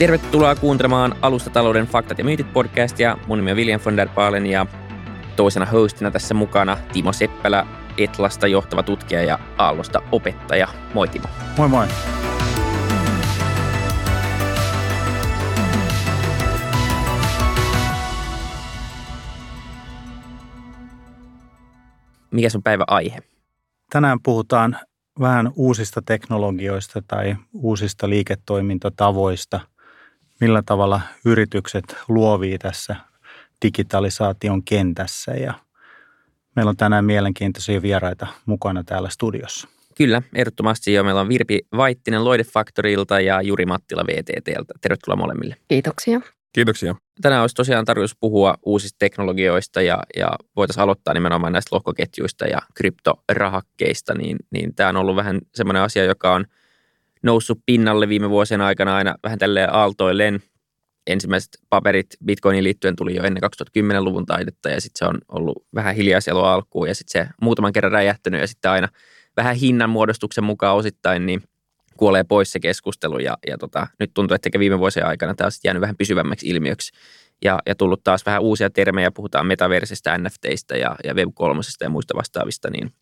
Tervetuloa kuuntelemaan Alustatalouden faktat ja myytit podcastia. Mun nimi on William von der Baalen ja toisena hostina tässä mukana Timo Seppälä, Etlasta johtava tutkija ja Aallosta opettaja. Moi Timo. Moi moi. Mikä on päivä aihe? Tänään puhutaan vähän uusista teknologioista tai uusista liiketoimintatavoista, millä tavalla yritykset luovii tässä digitalisaation kentässä ja meillä on tänään mielenkiintoisia vieraita mukana täällä studiossa. Kyllä, ehdottomasti jo. Meillä on Virpi Vaittinen Loide Factorilta ja Juri Mattila VTTltä. Tervetuloa molemmille. Kiitoksia. Kiitoksia. Tänään olisi tosiaan tarkoitus puhua uusista teknologioista ja, ja voitaisiin aloittaa nimenomaan näistä lohkoketjuista ja kryptorahakkeista, niin, niin tämä on ollut vähän semmoinen asia, joka on noussut pinnalle viime vuosien aikana aina vähän tälleen aaltoilleen. Ensimmäiset paperit Bitcoiniin liittyen tuli jo ennen 2010-luvun taidetta ja sitten se on ollut vähän hiljaa siellä alkuun ja sitten se muutaman kerran räjähtänyt ja sitten aina vähän hinnan muodostuksen mukaan osittain, niin kuolee pois se keskustelu ja, ja tota, nyt tuntuu, että viime vuosien aikana tämä on jäänyt vähän pysyvämmäksi ilmiöksi ja, ja tullut taas vähän uusia termejä, puhutaan metaversista, NFTistä ja, ja Web3 ja muista vastaavista, niin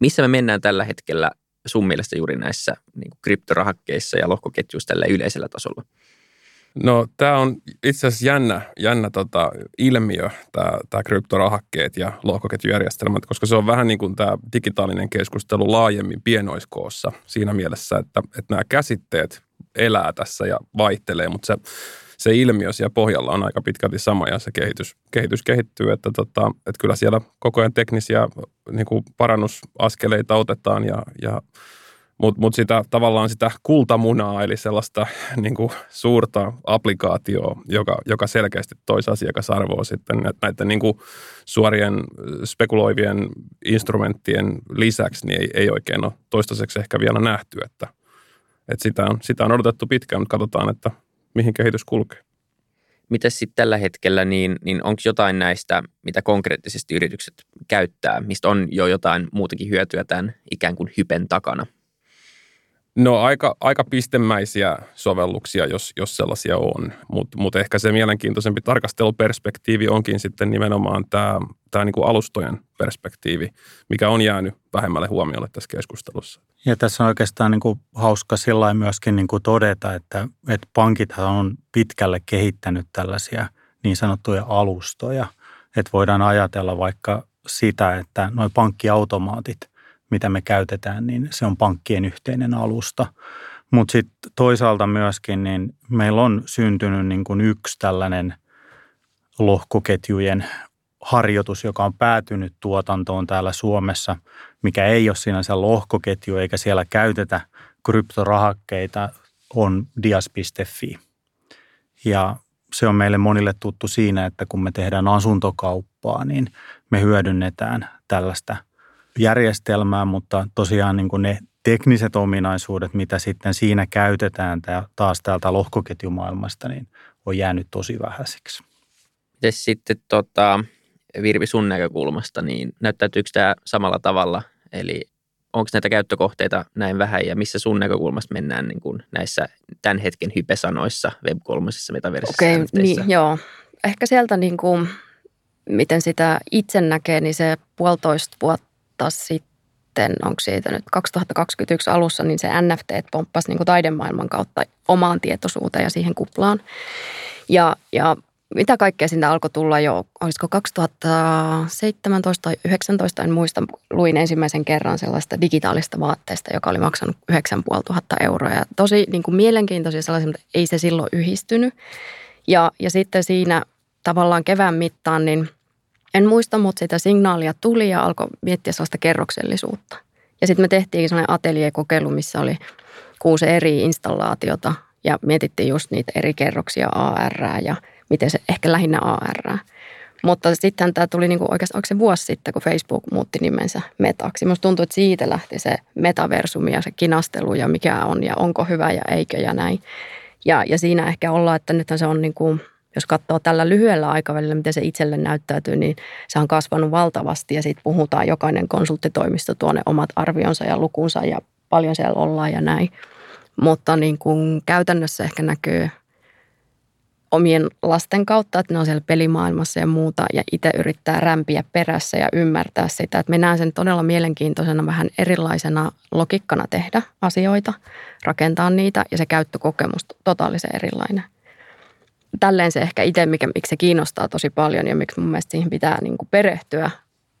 missä me mennään tällä hetkellä sun mielestä juuri näissä niin kryptorahakkeissa ja lohkoketjuissa tällä yleisellä tasolla? No tämä on itse asiassa jännä, jännä tota, ilmiö, tämä kryptorahakkeet ja lohkoketjujärjestelmät, koska se on vähän niin kuin tämä digitaalinen keskustelu laajemmin pienoiskoossa siinä mielessä, että, että nämä käsitteet elää tässä ja vaihtelee, mutta se, se ilmiö siellä pohjalla on aika pitkälti sama ja se kehitys, kehitys kehittyy, että, tota, että kyllä siellä koko ajan teknisiä niin kuin parannusaskeleita otetaan ja, ja mutta mut sitä tavallaan sitä kultamunaa, eli sellaista niin kuin suurta applikaatioa, joka, joka selkeästi toisi asiakasarvoa sitten näiden niin kuin suorien spekuloivien instrumenttien lisäksi, niin ei, ei oikein ole toistaiseksi ehkä vielä nähty, että, että sitä, on, sitä on odotettu pitkään, mutta katsotaan, että mihin kehitys kulkee. Mitä sitten tällä hetkellä, niin, niin onko jotain näistä, mitä konkreettisesti yritykset käyttää, mistä on jo jotain muutakin hyötyä tämän ikään kuin hypen takana? No aika, aika pistemäisiä sovelluksia, jos, jos sellaisia on, mutta mut ehkä se mielenkiintoisempi tarkasteluperspektiivi onkin sitten nimenomaan tämä, tämä niin alustojen perspektiivi, mikä on jäänyt vähemmälle huomiolle tässä keskustelussa. Ja tässä on oikeastaan niin kuin hauska sillä myöskin niin kuin todeta, että, että pankithan on pitkälle kehittänyt tällaisia niin sanottuja alustoja, että voidaan ajatella vaikka sitä, että noin pankkiautomaatit – mitä me käytetään, niin se on pankkien yhteinen alusta. Mutta sitten toisaalta myöskin niin meillä on syntynyt niin kuin yksi tällainen lohkoketjujen harjoitus, joka on päätynyt tuotantoon täällä Suomessa, mikä ei ole sinänsä lohkoketju eikä siellä käytetä kryptorahakkeita, on dias.fi. Ja se on meille monille tuttu siinä, että kun me tehdään asuntokauppaa, niin me hyödynnetään tällaista – järjestelmää, mutta tosiaan niin kuin ne tekniset ominaisuudet, mitä sitten siinä käytetään taas täältä lohkoketjumaailmasta, niin on jäänyt tosi vähäisiksi. Miten sitten tota, Virvi sun näkökulmasta, niin näyttäytyykö tämä samalla tavalla? Eli onko näitä käyttökohteita näin vähän ja missä sun näkökulmasta mennään niin kuin näissä tämän hetken hypesanoissa Web3, metaversissa? Okei, okay, niin, joo. Ehkä sieltä niin kuin, miten sitä itse näkee, niin se puolitoista vuotta vuotta sitten, onko siitä nyt 2021 alussa, niin se NFT pomppasi niin kuin taidemaailman kautta omaan tietoisuuteen ja siihen kuplaan. Ja, ja mitä kaikkea sinne alkoi tulla jo, olisiko 2017 tai 2019, en muista, luin ensimmäisen kerran sellaista digitaalista vaatteesta, joka oli maksanut 9500 euroa. Ja tosi niin kuin mielenkiintoisia sellaisia, mutta ei se silloin yhdistynyt. Ja, ja sitten siinä tavallaan kevään mittaan, niin – en muista, mutta sitä signaalia tuli ja alkoi miettiä sellaista kerroksellisuutta. Ja sitten me tehtiin sellainen ateljekokeilu, missä oli kuusi eri installaatiota ja mietittiin just niitä eri kerroksia AR ja miten se, ehkä lähinnä AR. Mutta sitten tämä tuli niinku oikeastaan se vuosi sitten, kun Facebook muutti nimensä metaksi. Minusta tuntuu, että siitä lähti se metaversumi ja se kinastelu ja mikä on ja onko hyvä ja eikö ja näin. Ja, ja siinä ehkä ollaan, että nythän se on niin kuin jos katsoo tällä lyhyellä aikavälillä, miten se itselle näyttäytyy, niin se on kasvanut valtavasti ja siitä puhutaan jokainen konsulttitoimisto tuonne omat arvionsa ja lukunsa ja paljon siellä ollaan ja näin. mutta niin kuin käytännössä ehkä näkyy omien lasten kautta, että ne on siellä pelimaailmassa ja muuta ja itse yrittää rämpiä perässä ja ymmärtää sitä, että me näen sen todella mielenkiintoisena vähän erilaisena logikkana tehdä asioita, rakentaa niitä ja se käyttökokemus totaalisen erilainen. Tälleen se ehkä itse, mikä, miksi se kiinnostaa tosi paljon ja miksi mun mielestä siihen pitää niin kuin perehtyä,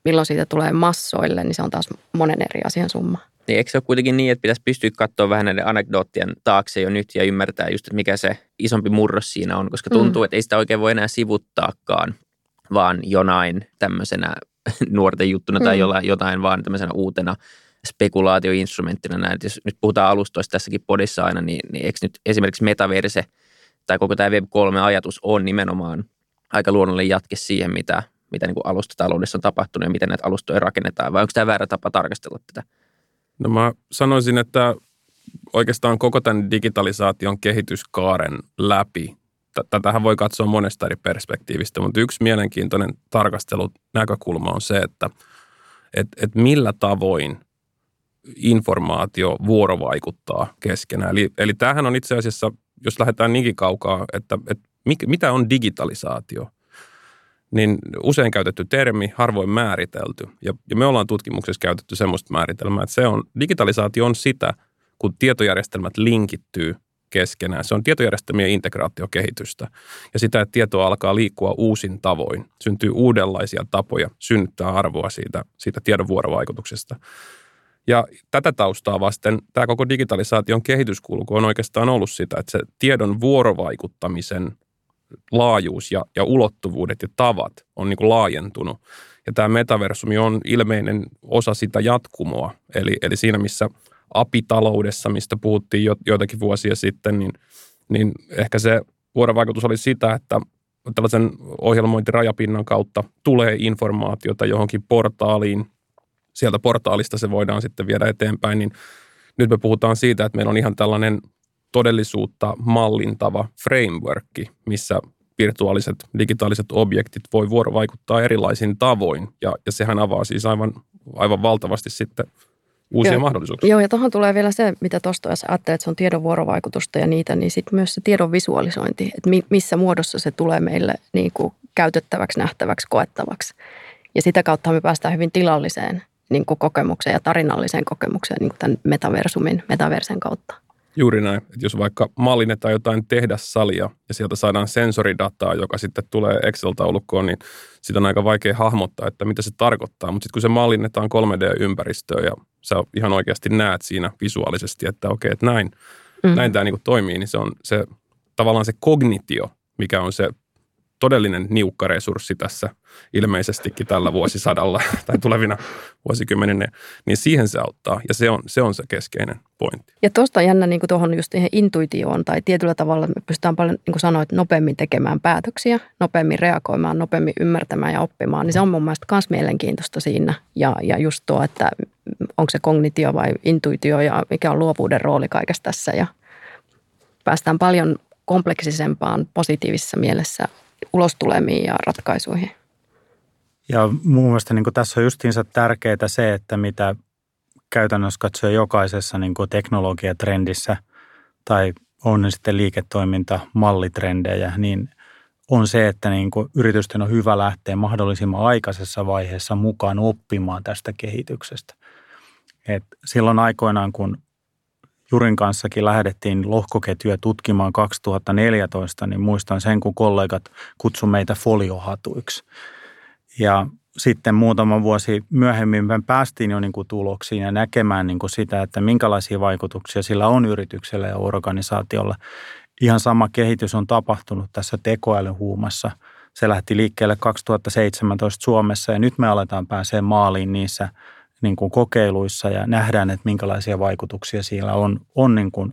milloin siitä tulee massoille, niin se on taas monen eri asian summa. Niin eikö se ole kuitenkin niin, että pitäisi pystyä katsoa vähän näiden anekdoottien taakse jo nyt ja ymmärtää just, että mikä se isompi murros siinä on, koska tuntuu, mm. että ei sitä oikein voi enää sivuttaakaan, vaan jonain tämmöisenä nuorten juttuna tai mm. jollain, jotain vaan tämmöisenä uutena spekulaatioinstrumenttina. Näin. Jos nyt puhutaan alustoista tässäkin podissa aina, niin, niin eikö nyt esimerkiksi metaverse tai koko tämä Web3-ajatus on nimenomaan aika luonnollinen jatke siihen, mitä, mitä niin kuin alustataloudessa on tapahtunut ja miten näitä alustoja rakennetaan, vai onko tämä väärä tapa tarkastella tätä? No mä sanoisin, että oikeastaan koko tämän digitalisaation kehityskaaren läpi, tätähän voi katsoa monesta eri perspektiivistä, mutta yksi mielenkiintoinen tarkastelunäkökulma on se, että et, et millä tavoin informaatio vuorovaikuttaa keskenään. Eli, eli tämähän on itse asiassa, jos lähdetään niinkin kaukaa, että, että mitä on digitalisaatio – niin usein käytetty termi, harvoin määritelty. Ja, ja me ollaan tutkimuksessa käytetty semmoista määritelmää, että se on, digitalisaatio on sitä, kun tietojärjestelmät linkittyy keskenään. Se on tietojärjestelmien integraatiokehitystä ja sitä, että tietoa alkaa liikkua uusin tavoin. Syntyy uudenlaisia tapoja synnyttää arvoa siitä, siitä tiedon vuorovaikutuksesta. Ja tätä taustaa vasten tämä koko digitalisaation kehityskulku on oikeastaan ollut sitä, että se tiedon vuorovaikuttamisen laajuus ja, ja ulottuvuudet ja tavat on niin kuin laajentunut. Ja tämä metaversumi on ilmeinen osa sitä jatkumoa. Eli, eli siinä, missä apitaloudessa, mistä puhuttiin jo, joitakin vuosia sitten, niin, niin ehkä se vuorovaikutus oli sitä, että tällaisen ohjelmointirajapinnan kautta tulee informaatiota johonkin portaaliin. Sieltä portaalista se voidaan sitten viedä eteenpäin, niin nyt me puhutaan siitä, että meillä on ihan tällainen todellisuutta mallintava frameworkki, missä virtuaaliset digitaaliset objektit voi vuorovaikuttaa erilaisin tavoin. Ja, ja sehän avaa siis aivan, aivan valtavasti sitten uusia joo, mahdollisuuksia. Joo, ja tuohon tulee vielä se, mitä tuosta jos ajattelee, että se on tiedon vuorovaikutusta ja niitä, niin sitten myös se tiedon visualisointi, että mi, missä muodossa se tulee meille niin kuin käytettäväksi, nähtäväksi, koettavaksi. Ja sitä kautta me päästään hyvin tilalliseen niin kuin kokemukseen ja tarinalliseen kokemukseen niin kuin tämän metaversumin, metaversen kautta. Juuri näin. Että jos vaikka mallinnetaan jotain tehdassalia ja sieltä saadaan sensoridataa, joka sitten tulee Excel-taulukkoon, niin sitä on aika vaikea hahmottaa, että mitä se tarkoittaa. Mutta sitten kun se mallinnetaan 3D-ympäristöön ja sä ihan oikeasti näet siinä visuaalisesti, että okei, että näin, mm. näin tämä niinku toimii, niin se on se tavallaan se kognitio, mikä on se todellinen niukka resurssi tässä ilmeisestikin tällä vuosisadalla tai tulevina vuosikymmeninä, niin siihen se auttaa. Ja se on se, on se keskeinen pointti. Ja tuosta on jännä niin kuin tuohon just intuitioon tai tietyllä tavalla me pystytään paljon, niin kuin sanoit, nopeammin tekemään päätöksiä, nopeammin reagoimaan, nopeammin ymmärtämään ja oppimaan, niin se on mun mielestä myös mielenkiintoista siinä. Ja, ja just tuo, että onko se kognitio vai intuitio ja mikä on luovuuden rooli kaikessa tässä. Ja päästään paljon kompleksisempaan positiivisessa mielessä ulostulemiin ja ratkaisuihin. Ja mun mielestä niin tässä on justiinsa tärkeää se, että mitä käytännössä katsoo jokaisessa niin teknologiatrendissä tai on ne sitten liiketoiminta, mallitrendejä, niin on se, että niin kuin yritysten on hyvä lähteä mahdollisimman aikaisessa vaiheessa mukaan oppimaan tästä kehityksestä. Et silloin aikoinaan, kun Jurin kanssakin lähdettiin lohkoketjuja tutkimaan 2014, niin muistan sen, kun kollegat kutsu meitä foliohatuiksi. Ja sitten muutama vuosi myöhemmin me päästiin jo niin kuin tuloksiin ja näkemään niin kuin sitä, että minkälaisia vaikutuksia sillä on yrityksellä ja organisaatiolla. Ihan sama kehitys on tapahtunut tässä tekoälyhuumassa. Se lähti liikkeelle 2017 Suomessa ja nyt me aletaan pääsee maaliin niissä – niin kuin kokeiluissa ja nähdään, että minkälaisia vaikutuksia siellä on, on niin kuin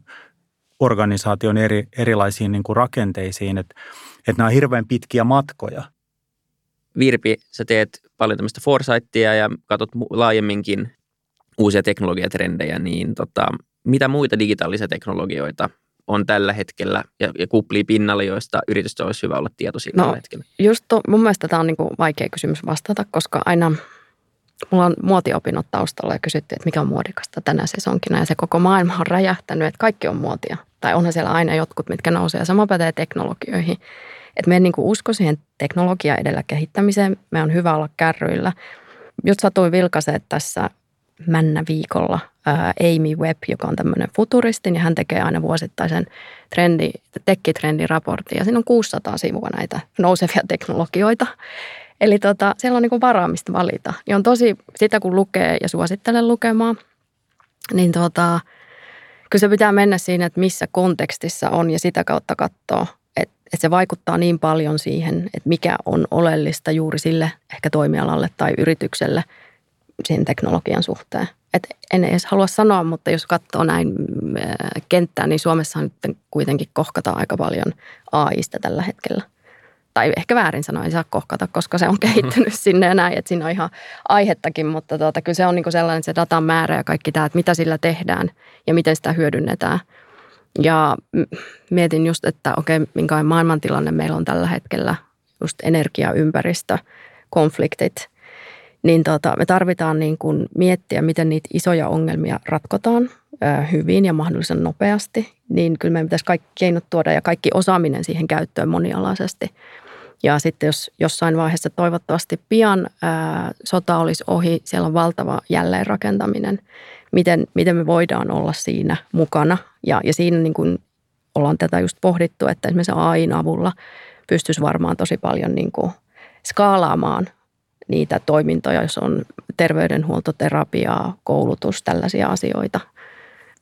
organisaation eri, erilaisiin niin kuin rakenteisiin, että, että nämä on hirveän pitkiä matkoja. Virpi, sä teet paljon tämmöistä foresightia ja katsot laajemminkin uusia teknologiatrendejä, niin tota, mitä muita digitaalisia teknologioita on tällä hetkellä ja, ja kuplii pinnalle, joista yritystä olisi hyvä olla tietoisia no, tällä hetkellä? Just to, mun mielestä tämä on niin kuin vaikea kysymys vastata, koska aina – mulla on muotiopinnot taustalla ja kysyttiin, että mikä on muodikasta tänä sesonkina. Ja se koko maailma on räjähtänyt, että kaikki on muotia. Tai onhan siellä aina jotkut, mitkä nousee. Ja sama pätee teknologioihin. Että meidän niin usko siihen teknologia edellä kehittämiseen, me on hyvä olla kärryillä. Just satuin vilkaisemaan tässä männä viikolla Amy Webb, joka on tämmöinen futuristi, niin hän tekee aina vuosittaisen trendi, tekkitrendirapportin. Ja siinä on 600 sivua näitä nousevia teknologioita. Eli tota, siellä on niin varaamista valita. Ja on tosi, sitä kun lukee ja suosittelen lukemaan, niin tota, kyllä se pitää mennä siinä, että missä kontekstissa on ja sitä kautta katsoa, että, että se vaikuttaa niin paljon siihen, että mikä on oleellista juuri sille ehkä toimialalle tai yritykselle sen teknologian suhteen. Et en edes halua sanoa, mutta jos katsoo näin äh, kenttää, niin Suomessa nyt kuitenkin kohkataan aika paljon AIsta tällä hetkellä tai ehkä väärin sanoa, ei saa kohkata, koska se on kehittynyt sinne ja näin, että siinä on ihan aihettakin, mutta tuota, kyllä se on niin sellainen se datan määrä ja kaikki tämä, että mitä sillä tehdään ja miten sitä hyödynnetään. Ja mietin just, että okei, minkälainen maailmantilanne meillä on tällä hetkellä, just energiaympäristö, konfliktit, niin tota, me tarvitaan niin kuin miettiä, miten niitä isoja ongelmia ratkotaan hyvin ja mahdollisen nopeasti, niin kyllä meidän pitäisi kaikki keinot tuoda ja kaikki osaaminen siihen käyttöön monialaisesti. Ja sitten jos jossain vaiheessa toivottavasti pian ää, sota olisi ohi, siellä on valtava jälleenrakentaminen, miten, miten me voidaan olla siinä mukana. Ja, ja siinä niin kuin ollaan tätä just pohdittu, että esimerkiksi AIin avulla pystyisi varmaan tosi paljon niin kuin skaalaamaan niitä toimintoja, jos on terveydenhuoltoterapiaa, koulutus, tällaisia asioita.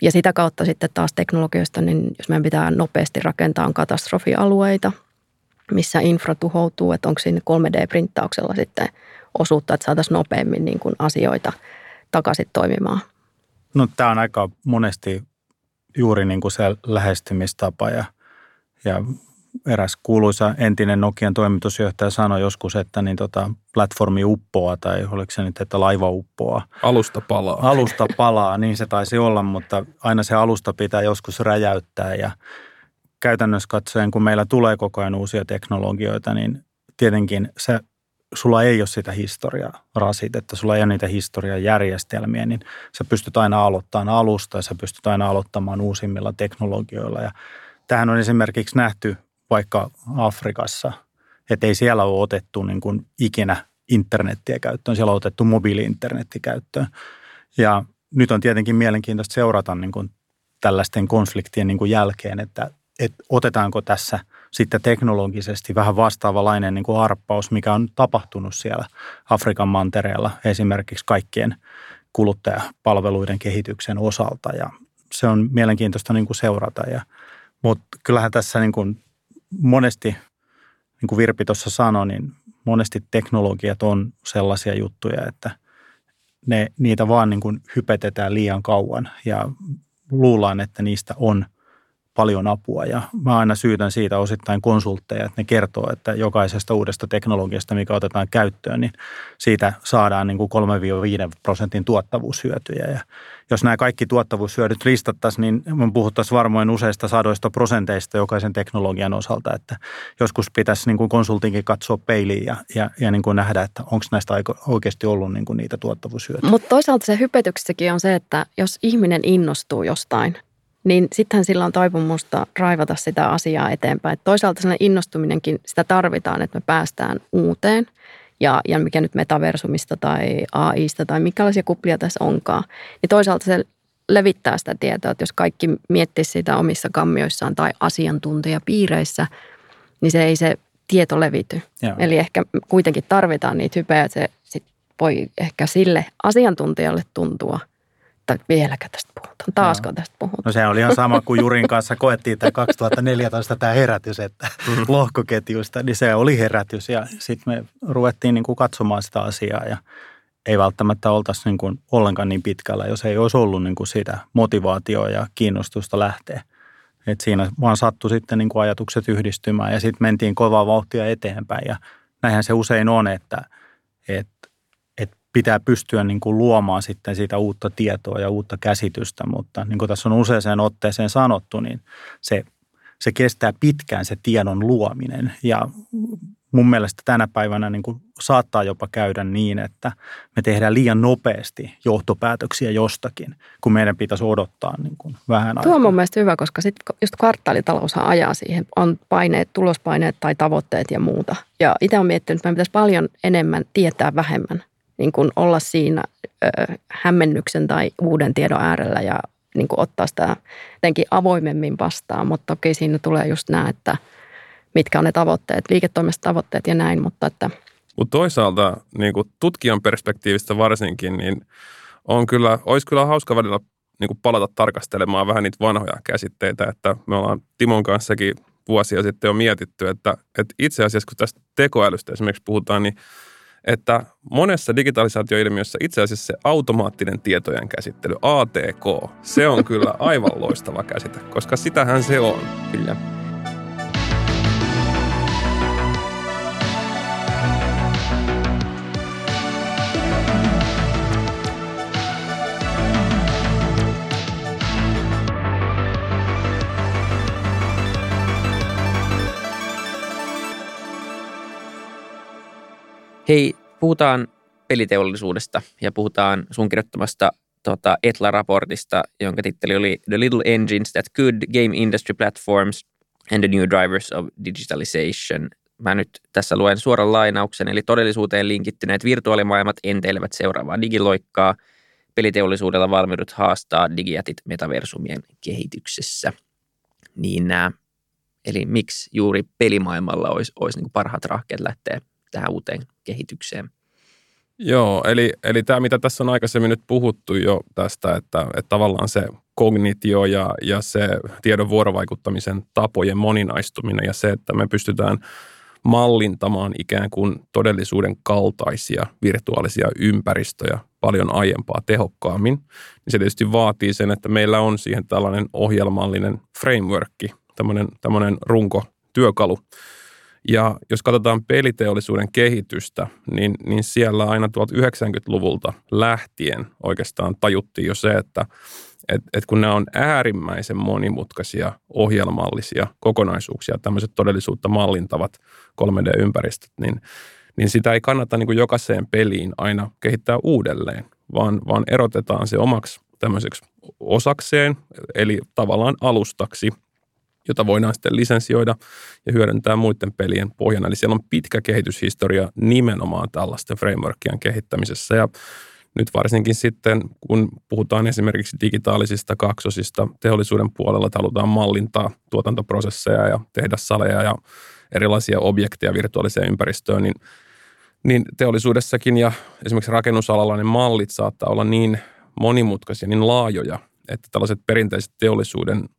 Ja sitä kautta sitten taas teknologioista, niin jos meidän pitää nopeasti rakentaa katastrofialueita – missä infra tuhoutuu, että onko siinä 3D-printtauksella sitten osuutta, että saataisiin nopeammin niin kuin asioita takaisin toimimaan? No tämä on aika monesti juuri niin kuin se lähestymistapa ja, ja eräs kuuluisa entinen Nokian toimitusjohtaja sanoi joskus, että niin tota, platformi uppoaa tai oliko se nyt, että laiva uppoaa. Alusta palaa. Alusta palaa, niin se taisi olla, mutta aina se alusta pitää joskus räjäyttää ja käytännössä katsoen, kun meillä tulee koko ajan uusia teknologioita, niin tietenkin se, sulla ei ole sitä historiaa rasitetta, sulla ei ole niitä historiajärjestelmiä, niin sä pystyt aina aloittamaan alusta ja sä pystyt aina aloittamaan uusimmilla teknologioilla. Ja tähän on esimerkiksi nähty vaikka Afrikassa, että ei siellä ole otettu niin kuin ikinä internettiä käyttöön, siellä on otettu mobiili-internetti käyttöön. Ja nyt on tietenkin mielenkiintoista seurata niin kuin tällaisten konfliktien niin kuin jälkeen, että että otetaanko tässä sitten teknologisesti vähän vastaavalainen niin kuin harppaus, mikä on tapahtunut siellä Afrikan mantereella esimerkiksi kaikkien kuluttajapalveluiden kehityksen osalta ja se on mielenkiintoista niin kuin seurata. Ja, mutta kyllähän tässä niin kuin monesti, niin kuin Virpi tuossa sanoi, niin monesti teknologiat on sellaisia juttuja, että ne, niitä vaan niin kuin hypetetään liian kauan ja luullaan, että niistä on paljon apua ja mä aina syytän siitä osittain konsultteja, että ne kertoo, että jokaisesta uudesta teknologiasta, mikä otetaan käyttöön, niin siitä saadaan niin kuin 3-5 prosentin tuottavuushyötyjä ja jos nämä kaikki tuottavuushyödyt listattaisiin, niin me puhuttaisiin varmoin useista sadoista prosenteista jokaisen teknologian osalta, että joskus pitäisi niin kuin konsultinkin katsoa peiliin ja, ja, ja niin kuin nähdä, että onko näistä oikeasti ollut niin kuin niitä tuottavuushyötyjä. Mutta toisaalta se hypetyksessäkin on se, että jos ihminen innostuu jostain – niin sittenhän sillä on taipumusta raivata sitä asiaa eteenpäin. Toisaalta sellainen innostuminenkin, sitä tarvitaan, että me päästään uuteen. Ja, ja mikä nyt metaversumista tai AIsta tai mikälaisia kuplia tässä onkaan. Niin toisaalta se levittää sitä tietoa, että jos kaikki miettii sitä omissa kammioissaan tai asiantuntijapiireissä, niin se ei se tieto levity. Joo. Eli ehkä kuitenkin tarvitaan niitä hypejä, että se sit voi ehkä sille asiantuntijalle tuntua – että vieläkö tästä puhutaan, taasko no. tästä puhutaan. No se oli ihan sama kuin Jurin kanssa koettiin tämä 2014 tämä herätys, että mm-hmm. lohkoketjuista, niin se oli herätys ja sitten me ruvettiin niin kuin katsomaan sitä asiaa ja ei välttämättä oltaisi niin kuin ollenkaan niin pitkällä, jos ei olisi ollut niin kuin sitä motivaatioa ja kiinnostusta lähteä. Et siinä vaan sattui sitten niin kuin ajatukset yhdistymään ja sitten mentiin kovaa vauhtia eteenpäin ja näinhän se usein on, että, että pitää pystyä niin kuin luomaan sitten siitä uutta tietoa ja uutta käsitystä, mutta niin kuin tässä on useaseen otteeseen sanottu, niin se, se kestää pitkään se tiedon luominen ja mun mielestä tänä päivänä niin kuin saattaa jopa käydä niin, että me tehdään liian nopeasti johtopäätöksiä jostakin, kun meidän pitäisi odottaa niin kuin vähän aikaa. Tuo on mun mielestä hyvä, koska sitten just kvartaalitalous ajaa siihen. On paineet, tulospaineet tai tavoitteet ja muuta. Ja itse olen miettinyt, että meidän pitäisi paljon enemmän tietää vähemmän. Niin kuin olla siinä ö, hämmennyksen tai uuden tiedon äärellä ja niin kuin ottaa sitä jotenkin avoimemmin vastaan. Mutta toki siinä tulee just nämä, että – mitkä on ne tavoitteet, liiketoimista tavoitteet ja näin, mutta että mutta toisaalta niin kuin tutkijan perspektiivistä varsinkin, niin on kyllä, olisi kyllä hauska välillä niin kuin palata tarkastelemaan vähän niitä vanhoja käsitteitä, että me ollaan Timon kanssakin vuosia sitten jo mietitty, että, että itse asiassa kun tästä tekoälystä esimerkiksi puhutaan, niin että monessa digitalisaatioilmiössä itse asiassa se automaattinen tietojen käsittely, ATK, se on kyllä aivan loistava käsite, koska sitähän se on. Kyllä. Hei, puhutaan peliteollisuudesta ja puhutaan sun kirjoittamasta tota, Etla-raportista, jonka titteli oli The Little Engines That Could Game Industry Platforms and the New Drivers of Digitalization. Mä nyt tässä luen suoran lainauksen, eli todellisuuteen linkittyneet virtuaalimaailmat enteilevät seuraavaa digiloikkaa. Peliteollisuudella valmiudut haastaa digijätit metaversumien kehityksessä. Niin nämä, eli miksi juuri pelimaailmalla olisi, olisi niin parhaat rahkeet lähteä tähän uuteen kehitykseen. Joo, eli, eli tämä mitä tässä on aikaisemmin nyt puhuttu jo tästä, että, että tavallaan se kognitio ja, ja se tiedon vuorovaikuttamisen tapojen moninaistuminen ja se, että me pystytään mallintamaan ikään kuin todellisuuden kaltaisia virtuaalisia ympäristöjä paljon aiempaa tehokkaammin, niin se tietysti vaatii sen, että meillä on siihen tällainen ohjelmallinen frameworkki, tämmöinen, tämmöinen runko, työkalu, ja jos katsotaan peliteollisuuden kehitystä, niin, niin siellä aina 1990-luvulta lähtien oikeastaan tajuttiin jo se, että et, et kun nämä on äärimmäisen monimutkaisia ohjelmallisia kokonaisuuksia, tämmöiset todellisuutta mallintavat 3D-ympäristöt, niin, niin sitä ei kannata niin kuin jokaiseen peliin aina kehittää uudelleen, vaan, vaan erotetaan se omaksi tämmöiseksi osakseen, eli tavallaan alustaksi – jota voidaan sitten lisensioida ja hyödyntää muiden pelien pohjana. Eli siellä on pitkä kehityshistoria nimenomaan tällaisten frameworkien kehittämisessä ja nyt varsinkin sitten, kun puhutaan esimerkiksi digitaalisista kaksosista teollisuuden puolella, halutaan mallintaa tuotantoprosesseja ja tehdä saleja ja erilaisia objekteja virtuaaliseen ympäristöön, niin, niin teollisuudessakin ja esimerkiksi rakennusalalla ne mallit saattaa olla niin monimutkaisia, niin laajoja, että tällaiset perinteiset teollisuuden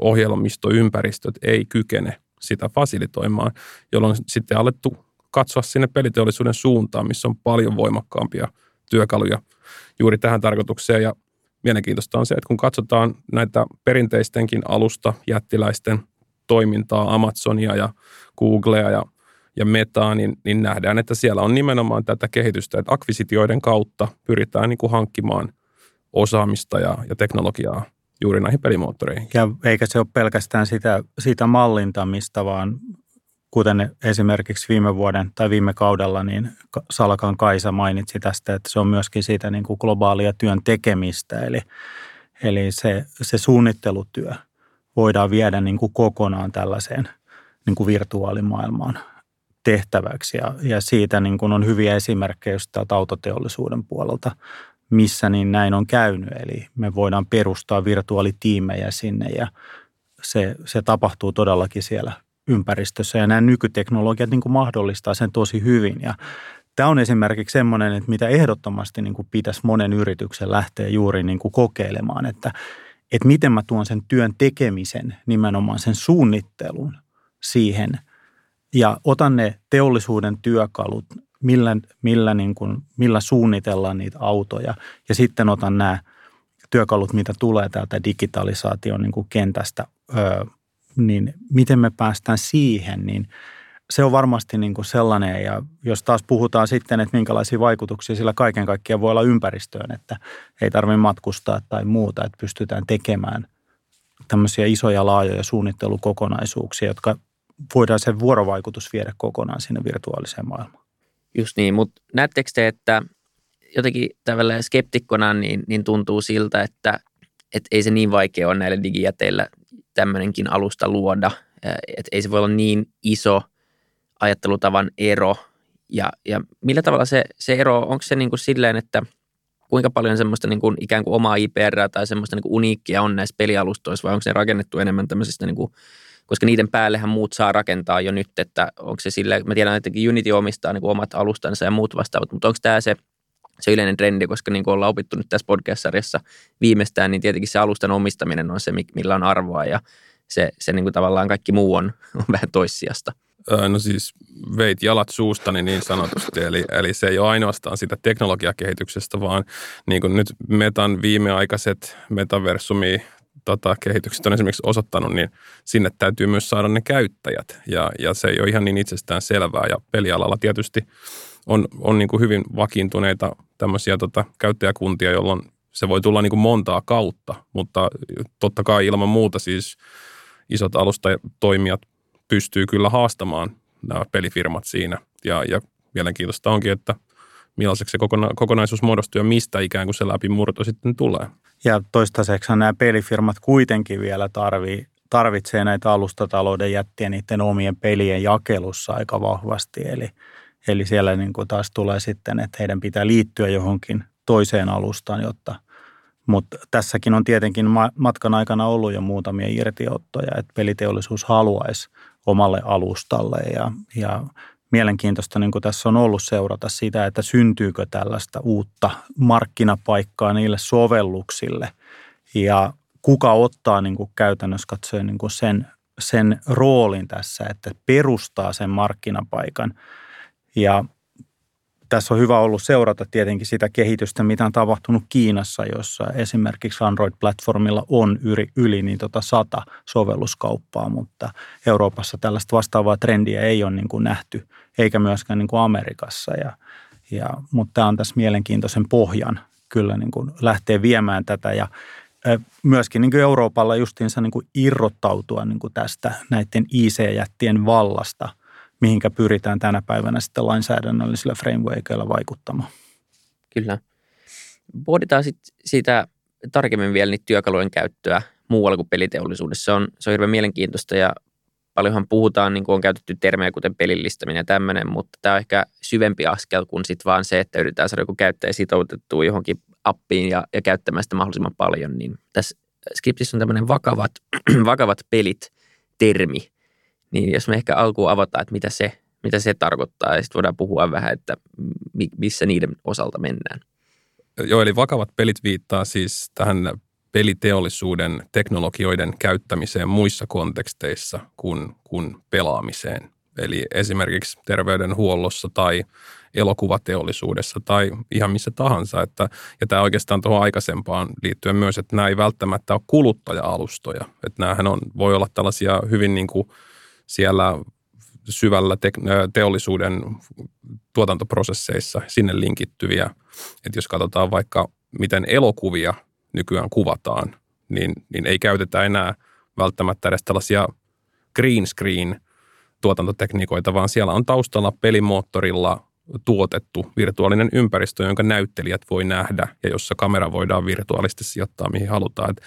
ohjelmistoympäristöt ei kykene sitä fasilitoimaan, jolloin sitten alettu katsoa sinne peliteollisuuden suuntaan, missä on paljon voimakkaampia työkaluja juuri tähän tarkoitukseen. Ja mielenkiintoista on se, että kun katsotaan näitä perinteistenkin alusta jättiläisten toimintaa, Amazonia ja Googlea ja, ja Metaa, niin, niin nähdään, että siellä on nimenomaan tätä kehitystä, että akvisitioiden kautta pyritään niin kuin hankkimaan osaamista ja, ja teknologiaa juuri näihin pelimoottoreihin. Ja eikä se ole pelkästään sitä, sitä mallintamista, vaan kuten esimerkiksi viime vuoden tai viime kaudella, niin Salkan Kaisa mainitsi tästä, että se on myöskin siitä niin kuin globaalia työn tekemistä. Eli, eli se, se suunnittelutyö voidaan viedä niin kuin kokonaan tällaiseen niin kuin virtuaalimaailmaan tehtäväksi. Ja, ja siitä niin kuin on hyviä esimerkkejä just autoteollisuuden puolelta missä niin näin on käynyt. Eli me voidaan perustaa virtuaalitiimejä sinne ja se, se tapahtuu todellakin siellä ympäristössä. Ja nämä nykyteknologiat niin kuin mahdollistaa sen tosi hyvin. Ja tämä on esimerkiksi semmoinen, että mitä ehdottomasti niin kuin pitäisi monen yrityksen lähteä juuri niin kuin kokeilemaan, että, että miten mä tuon sen työn tekemisen, nimenomaan sen suunnittelun siihen ja otan ne teollisuuden työkalut, millä, millä, niin kuin, millä suunnitellaan niitä autoja. Ja sitten otan nämä työkalut, mitä tulee täältä digitalisaation niin kuin kentästä, öö, niin miten me päästään siihen, niin se on varmasti niin kuin sellainen, ja jos taas puhutaan sitten, että minkälaisia vaikutuksia sillä kaiken kaikkiaan voi olla ympäristöön, että ei tarvitse matkustaa tai muuta, että pystytään tekemään tämmöisiä isoja laajoja suunnittelukokonaisuuksia, jotka voidaan se vuorovaikutus viedä kokonaan sinne virtuaaliseen maailmaan. Just niin, mutta näettekö te, että jotenkin tavallaan skeptikkona niin, niin tuntuu siltä, että, että ei se niin vaikea ole näille digijäteillä tämmöinenkin alusta luoda, että ei se voi olla niin iso ajattelutavan ero. Ja, ja millä tavalla se, se ero, onko se niin kuin silleen, että kuinka paljon semmoista niin kuin ikään kuin omaa IPR tai semmoista niin kuin uniikkia on näissä pelialustoissa vai onko se rakennettu enemmän tämmöisistä niin kuin koska niiden päällehän muut saa rakentaa jo nyt, että onko se sille, mä tiedän, että Unity omistaa niin kuin omat alustansa ja muut vastaavat, mutta onko tämä se, se yleinen trendi, koska niin kuin ollaan opittu nyt tässä podcast-sarjassa viimeistään, niin tietenkin se alustan omistaminen on se, millä on arvoa ja se, se niin kuin tavallaan kaikki muu on, on vähän toissijasta. No siis veit jalat suustani niin sanotusti, eli, eli se ei ole ainoastaan sitä teknologiakehityksestä, vaan niin kuin nyt Metan viimeaikaiset metaversumi tota, kehitykset on esimerkiksi osoittanut, niin sinne täytyy myös saada ne käyttäjät. Ja, ja se ei ole ihan niin itsestään selvää. Ja pelialalla tietysti on, on niin kuin hyvin vakiintuneita tämmöisiä tota, käyttäjäkuntia, jolloin se voi tulla niin kuin montaa kautta. Mutta totta kai ilman muuta siis isot alustatoimijat pystyy kyllä haastamaan nämä pelifirmat siinä. Ja, ja mielenkiintoista onkin, että millaiseksi se kokona, kokonaisuus muodostuu ja mistä ikään kuin se läpimurto sitten tulee. Ja toistaiseksi nämä pelifirmat kuitenkin vielä tarvii, tarvitsee näitä alustatalouden jättiä niiden omien pelien jakelussa aika vahvasti. Eli, eli siellä niin kuin taas tulee sitten, että heidän pitää liittyä johonkin toiseen alustaan, jotta mutta tässäkin on tietenkin matkan aikana ollut jo muutamia irtiottoja, että peliteollisuus haluaisi omalle alustalle ja, ja mielenkiintoista niin kuin tässä on ollut seurata sitä, että syntyykö tällaista uutta markkinapaikkaa niille sovelluksille ja kuka ottaa niin kuin käytännössä katsoen niin kuin sen, sen roolin tässä, että perustaa sen markkinapaikan. Ja tässä on hyvä ollut seurata tietenkin sitä kehitystä, mitä on tapahtunut Kiinassa, jossa esimerkiksi Android-platformilla on yli, yli niin tota sata sovelluskauppaa, mutta Euroopassa tällaista vastaavaa trendiä ei ole niin kuin nähty, eikä myöskään niin kuin Amerikassa. Ja, ja, mutta tämä on tässä mielenkiintoisen pohjan kyllä niin kuin lähtee viemään tätä ja myöskin niin kuin Euroopalla justiinsa niin kuin irrottautua niin kuin tästä näiden IC-jättien vallasta – mihinkä pyritään tänä päivänä sitten lainsäädännöllisillä frameworkilla vaikuttamaan. Kyllä. Pohditaan sitten siitä tarkemmin vielä niitä työkalujen käyttöä muualla kuin peliteollisuudessa. Se on, se on hirveän mielenkiintoista ja paljonhan puhutaan, niin kuin on käytetty termejä kuten pelillistäminen ja tämmöinen, mutta tämä on ehkä syvempi askel kuin sitten vaan se, että yritetään saada joku käyttäjä sitoutettua johonkin appiin ja, ja käyttämään sitä mahdollisimman paljon. Niin tässä skriptissä on tämmöinen vakavat, vakavat pelit termi, niin jos me ehkä alkuun avataan, että mitä se, mitä se tarkoittaa, ja sitten voidaan puhua vähän, että missä niiden osalta mennään. Joo, eli vakavat pelit viittaa siis tähän peliteollisuuden teknologioiden käyttämiseen muissa konteksteissa kuin, kuin pelaamiseen. Eli esimerkiksi terveydenhuollossa tai elokuvateollisuudessa tai ihan missä tahansa. Että, ja tämä oikeastaan tuohon aikaisempaan liittyen myös, että nämä ei välttämättä ole kuluttaja-alustoja. Että näähän on, voi olla tällaisia hyvin niin kuin – siellä syvällä te- teollisuuden tuotantoprosesseissa sinne linkittyviä. Että jos katsotaan vaikka, miten elokuvia nykyään kuvataan, niin, niin ei käytetä enää välttämättä edes tällaisia green screen tuotantotekniikoita, vaan siellä on taustalla pelimoottorilla tuotettu virtuaalinen ympäristö, jonka näyttelijät voi nähdä ja jossa kamera voidaan virtuaalisesti sijoittaa mihin halutaan. Et,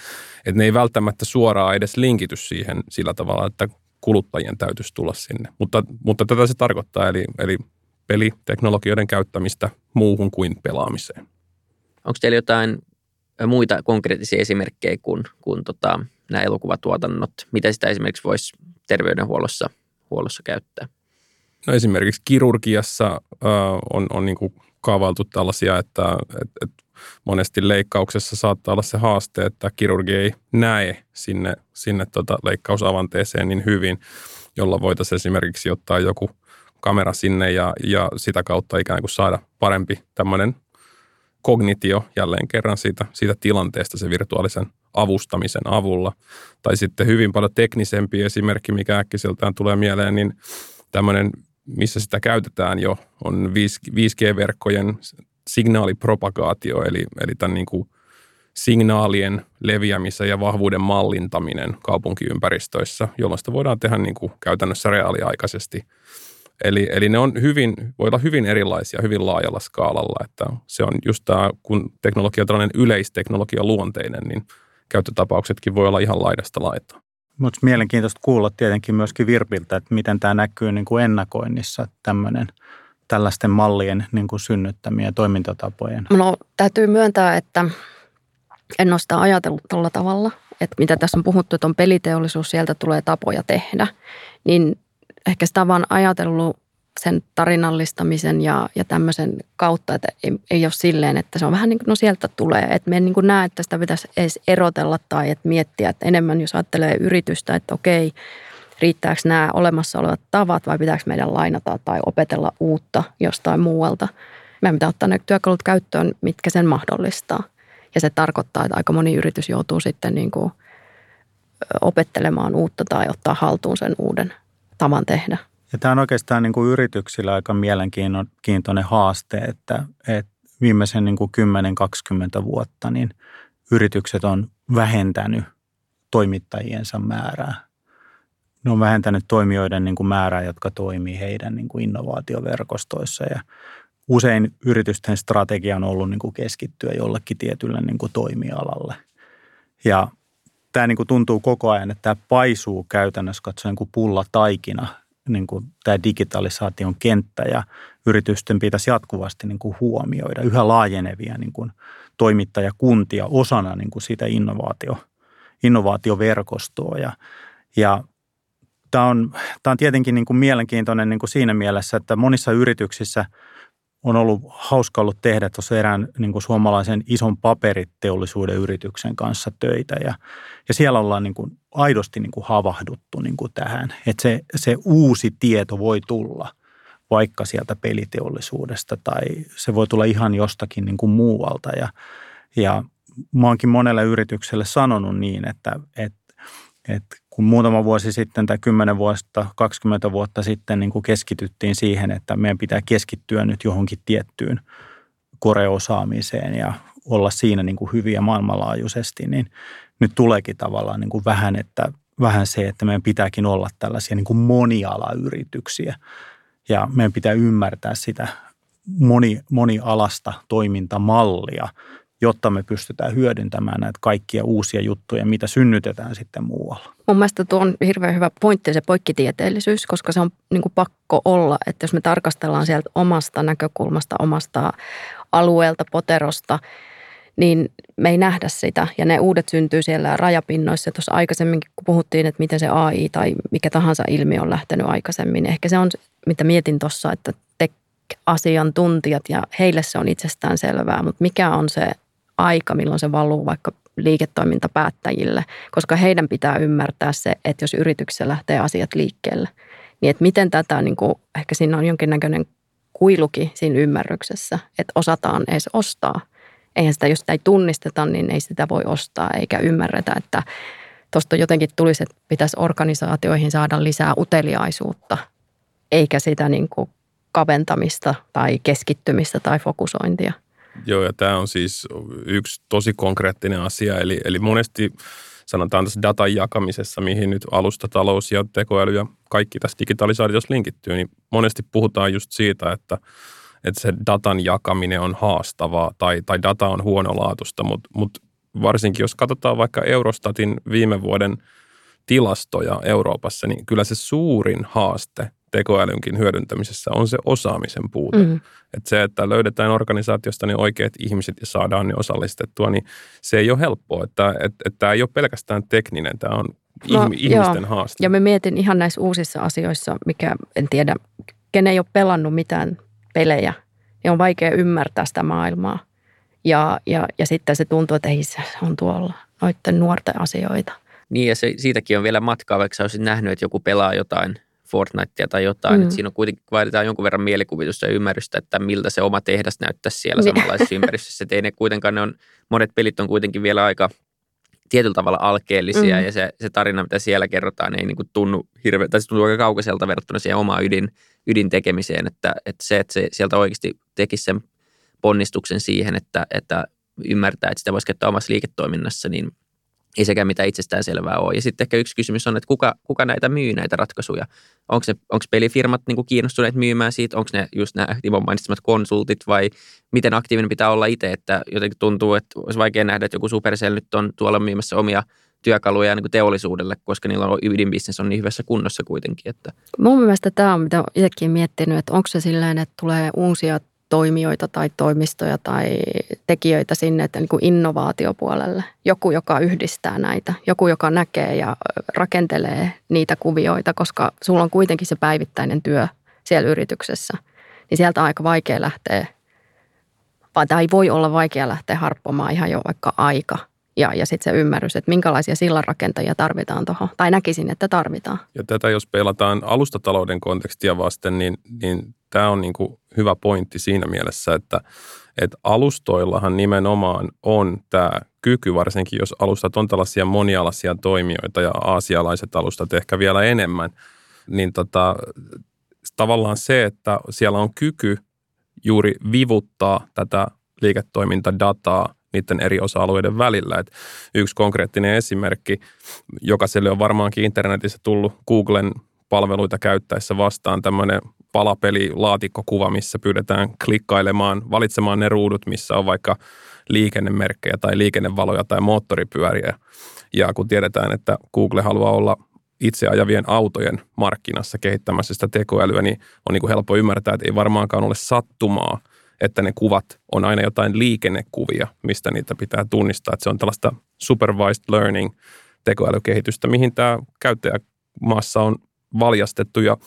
et ne ei välttämättä suoraan edes linkity siihen sillä tavalla, että kuluttajien täytyisi tulla sinne. Mutta, mutta tätä se tarkoittaa, eli, eli peliteknologioiden käyttämistä muuhun kuin pelaamiseen. Onko teillä jotain muita konkreettisia esimerkkejä kuin, kuin tota, nämä elokuvatuotannot? Mitä sitä esimerkiksi voisi terveydenhuollossa huollossa käyttää? No esimerkiksi kirurgiassa äh, on, on niin kuin kaavailtu tällaisia, että et, et monesti leikkauksessa saattaa olla se haaste, että kirurgi ei näe sinne, sinne tota leikkausavanteeseen niin hyvin, jolla voitaisiin esimerkiksi ottaa joku kamera sinne ja, ja sitä kautta ikään kuin saada parempi tämmöinen kognitio jälleen kerran siitä, siitä tilanteesta se virtuaalisen avustamisen avulla. Tai sitten hyvin paljon teknisempi esimerkki, mikä äkkiseltään tulee mieleen, niin tämmöinen, missä sitä käytetään jo, on 5G-verkkojen signaalipropagaatio, eli, eli tämän niin kuin signaalien leviämisen ja vahvuuden mallintaminen kaupunkiympäristöissä, jolloin sitä voidaan tehdä niin kuin käytännössä reaaliaikaisesti. Eli, eli ne on hyvin, voi olla hyvin erilaisia, hyvin laajalla skaalalla, että se on just tämä, kun teknologia on tällainen yleisteknologia luonteinen, niin käyttötapauksetkin voi olla ihan laidasta laitaa. Mutta mielenkiintoista kuulla tietenkin myöskin Virpiltä, että miten tämä näkyy niin kuin ennakoinnissa tämmöinen tällaisten mallien niin kuin synnyttämien toimintatapojen. No täytyy myöntää, että en ole sitä ajatellut tällä tavalla, että mitä tässä on puhuttu, että on peliteollisuus, sieltä tulee tapoja tehdä, niin ehkä sitä vaan ajatellut sen tarinallistamisen ja, ja tämmöisen kautta, että ei, ei ole silleen, että se on vähän niin kuin, no sieltä tulee. Että me en niin kuin näe, että sitä pitäisi edes erotella tai että miettiä, että enemmän jos ajattelee yritystä, että okei, riittääkö nämä olemassa olevat tavat vai pitääkö meidän lainata tai opetella uutta jostain muualta. Meidän pitää ottaa ne työkalut käyttöön, mitkä sen mahdollistaa. Ja se tarkoittaa, että aika moni yritys joutuu sitten niin kuin opettelemaan uutta tai ottaa haltuun sen uuden tavan tehdä. Ja tämä on oikeastaan niin kuin yrityksillä aika mielenkiintoinen haaste, että, että viimeisen niin kuin 10-20 vuotta niin yritykset on vähentänyt toimittajiensa määrää. Ne on vähentänyt toimijoiden niin kuin määrää, jotka toimii heidän niin kuin innovaatioverkostoissa ja usein yritysten strategia on ollut niin kuin keskittyä jollekin tietylle niin kuin toimialalle. Ja tämä niin kuin tuntuu koko ajan, että tämä paisuu käytännössä katsoen niin kuin pulla taikina niin kuin tämä digitalisaation kenttä ja yritysten pitäisi jatkuvasti niin kuin huomioida yhä laajenevia niin kuin toimittajakuntia osana niin kuin sitä innovaatio, innovaatioverkostoa. Ja, ja tämä on, tämä on tietenkin niin kuin mielenkiintoinen niin kuin siinä mielessä, että monissa yrityksissä – on ollut hauska ollut tehdä tuossa erään niin kuin suomalaisen ison paperiteollisuuden yrityksen kanssa töitä ja, ja siellä ollaan niin kuin aidosti niin kuin havahduttu niin kuin tähän, että se, se uusi tieto voi tulla vaikka sieltä peliteollisuudesta tai se voi tulla ihan jostakin niin kuin muualta ja, ja mä oonkin monelle yritykselle sanonut niin, että, että, että kun muutama vuosi sitten tai 10 vuotta, 20 vuotta sitten niin kuin keskityttiin siihen, että meidän pitää keskittyä nyt johonkin tiettyyn koreosaamiseen ja olla siinä niin kuin hyviä maailmanlaajuisesti, niin nyt tuleekin tavallaan niin kuin vähän, että, vähän se, että meidän pitääkin olla tällaisia niin kuin monialayrityksiä. Ja meidän pitää ymmärtää sitä moni, monialasta toimintamallia, jotta me pystytään hyödyntämään näitä kaikkia uusia juttuja, mitä synnytetään sitten muualla. Mun mielestä tuo on hirveän hyvä pointti se poikkitieteellisyys, koska se on niin kuin pakko olla, että jos me tarkastellaan sieltä omasta näkökulmasta, omasta alueelta, poterosta, niin me ei nähdä sitä. Ja ne uudet syntyy siellä rajapinnoissa. Tuossa aikaisemmin, kun puhuttiin, että miten se AI tai mikä tahansa ilmiö on lähtenyt aikaisemmin, niin ehkä se on, mitä mietin tuossa, että tech-asiantuntijat ja heille se on itsestään selvää, mutta mikä on se aika, milloin se valuu vaikka liiketoimintapäättäjille, koska heidän pitää ymmärtää se, että jos yrityksessä lähtee asiat liikkeelle, niin että miten tätä, niin kuin, ehkä siinä on jonkinnäköinen kuiluki siinä ymmärryksessä, että osataan edes ostaa. Eihän sitä, jos sitä ei tunnisteta, niin ei sitä voi ostaa eikä ymmärretä, että tuosta jotenkin tulisi, että pitäisi organisaatioihin saada lisää uteliaisuutta, eikä sitä niin kuin kaventamista tai keskittymistä tai fokusointia. Joo, ja tämä on siis yksi tosi konkreettinen asia. Eli, eli monesti sanotaan tässä datan jakamisessa, mihin nyt alustatalous ja tekoäly ja kaikki tässä digitalisaatiossa linkittyy, niin monesti puhutaan just siitä, että, että se datan jakaminen on haastavaa tai, tai data on huonolaatusta, mutta, mutta varsinkin jos katsotaan vaikka Eurostatin viime vuoden tilastoja Euroopassa, niin kyllä se suurin haaste tekoälynkin hyödyntämisessä on se osaamisen puute. Mm. Että se, että löydetään organisaatiosta ne oikeat ihmiset ja saadaan ne osallistettua, niin se ei ole helppoa. Että, että, että tämä ei ole pelkästään tekninen, tämä on no, ihmisten joo. haaste. Ja me mietin ihan näissä uusissa asioissa, mikä en tiedä, ken ei ole pelannut mitään pelejä, niin on vaikea ymmärtää sitä maailmaa. Ja, ja, ja sitten se tuntuu, että ei se on tuolla noiden nuorten asioita. Niin ja se, siitäkin on vielä matkaa, vaikka sä olisit nähnyt, että joku pelaa jotain – Fortnitea tai jotain. Mm. Siinä on kuitenkin vaaditaan jonkun verran mielikuvitusta ja ymmärrystä, että miltä se oma tehdas näyttäisi siellä niin. samanlaisessa ympäristössä. Että ei ne kuitenkaan, ne on, monet pelit on kuitenkin vielä aika tietyllä tavalla alkeellisia mm. ja se, se tarina, mitä siellä kerrotaan, ei niin kuin tunnu hirveän, tai se tuntuu aika kaukaiselta verrattuna siihen omaan ydin, ydintekemiseen, että, että se, että se sieltä oikeasti tekisi sen ponnistuksen siihen, että, että ymmärtää, että sitä voisi käyttää omassa liiketoiminnassa, niin ei sekään mitään itsestäänselvää ole. Ja sitten ehkä yksi kysymys on, että kuka, kuka näitä myy näitä ratkaisuja? Onko, onko pelifirmat niin kuin kiinnostuneet myymään siitä? Onko ne just nämä Timon mainitsemat konsultit vai miten aktiivinen pitää olla itse? Että jotenkin tuntuu, että olisi vaikea nähdä, että joku Supercell nyt on tuolla myymässä omia työkaluja niin kuin teollisuudelle, koska niillä on ydinbisnes on niin hyvässä kunnossa kuitenkin. Että. Mun mielestä tämä on, mitä itsekin miettinyt, että onko se silleen, että tulee uusia toimijoita tai toimistoja tai tekijöitä sinne että niin kuin innovaatiopuolelle. Joku, joka yhdistää näitä, joku, joka näkee ja rakentelee niitä kuvioita, koska sulla on kuitenkin se päivittäinen työ siellä yrityksessä. Niin sieltä on aika vaikea lähteä, tai voi olla vaikea lähteä harppomaan ihan jo vaikka aika – ja, ja sitten se ymmärrys, että minkälaisia sillanrakentajia tarvitaan tuohon, tai näkisin, että tarvitaan. Ja tätä jos pelataan alustatalouden kontekstia vasten, niin, niin tämä on niin kuin hyvä pointti siinä mielessä, että, että alustoillahan nimenomaan on tämä kyky, varsinkin jos alustat on tällaisia monialaisia toimijoita ja aasialaiset alustat ehkä vielä enemmän, niin tota, tavallaan se, että siellä on kyky juuri vivuttaa tätä liiketoimintadataa niiden eri osa-alueiden välillä. Et yksi konkreettinen esimerkki, jokaiselle on varmaankin internetissä tullut Googlen palveluita käyttäessä vastaan tämmöinen palapelilaatikkokuva, missä pyydetään klikkailemaan, valitsemaan ne ruudut, missä on vaikka liikennemerkkejä tai liikennevaloja tai moottoripyöriä. Ja kun tiedetään, että Google haluaa olla itse ajavien autojen markkinassa kehittämässä sitä tekoälyä, niin on niin kuin helppo ymmärtää, että ei varmaankaan ole sattumaa, että ne kuvat on aina jotain liikennekuvia, mistä niitä pitää tunnistaa. Että se on tällaista supervised learning tekoälykehitystä, mihin tämä käyttäjämassa on valjastettu. Ja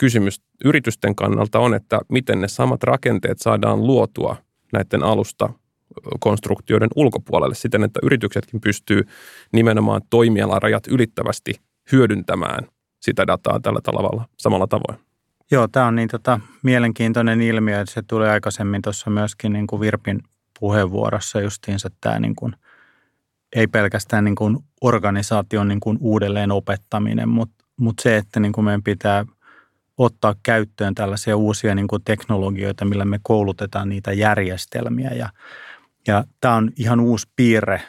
kysymys yritysten kannalta on, että miten ne samat rakenteet saadaan luotua näiden alusta konstruktioiden ulkopuolelle siten, että yrityksetkin pystyy nimenomaan toimialarajat ylittävästi hyödyntämään sitä dataa tällä tavalla samalla tavoin. Joo, tämä on niin tota, mielenkiintoinen ilmiö, että se tulee aikaisemmin tuossa myöskin niin kuin Virpin puheenvuorossa justiinsa tämä niin kuin, ei pelkästään niin kuin organisaation niin kuin uudelleen opettaminen, mutta, mutta se, että niin kuin meidän pitää ottaa käyttöön tällaisia uusia niin kuin teknologioita, millä me koulutetaan niitä järjestelmiä. Ja, ja tämä on ihan uusi piirre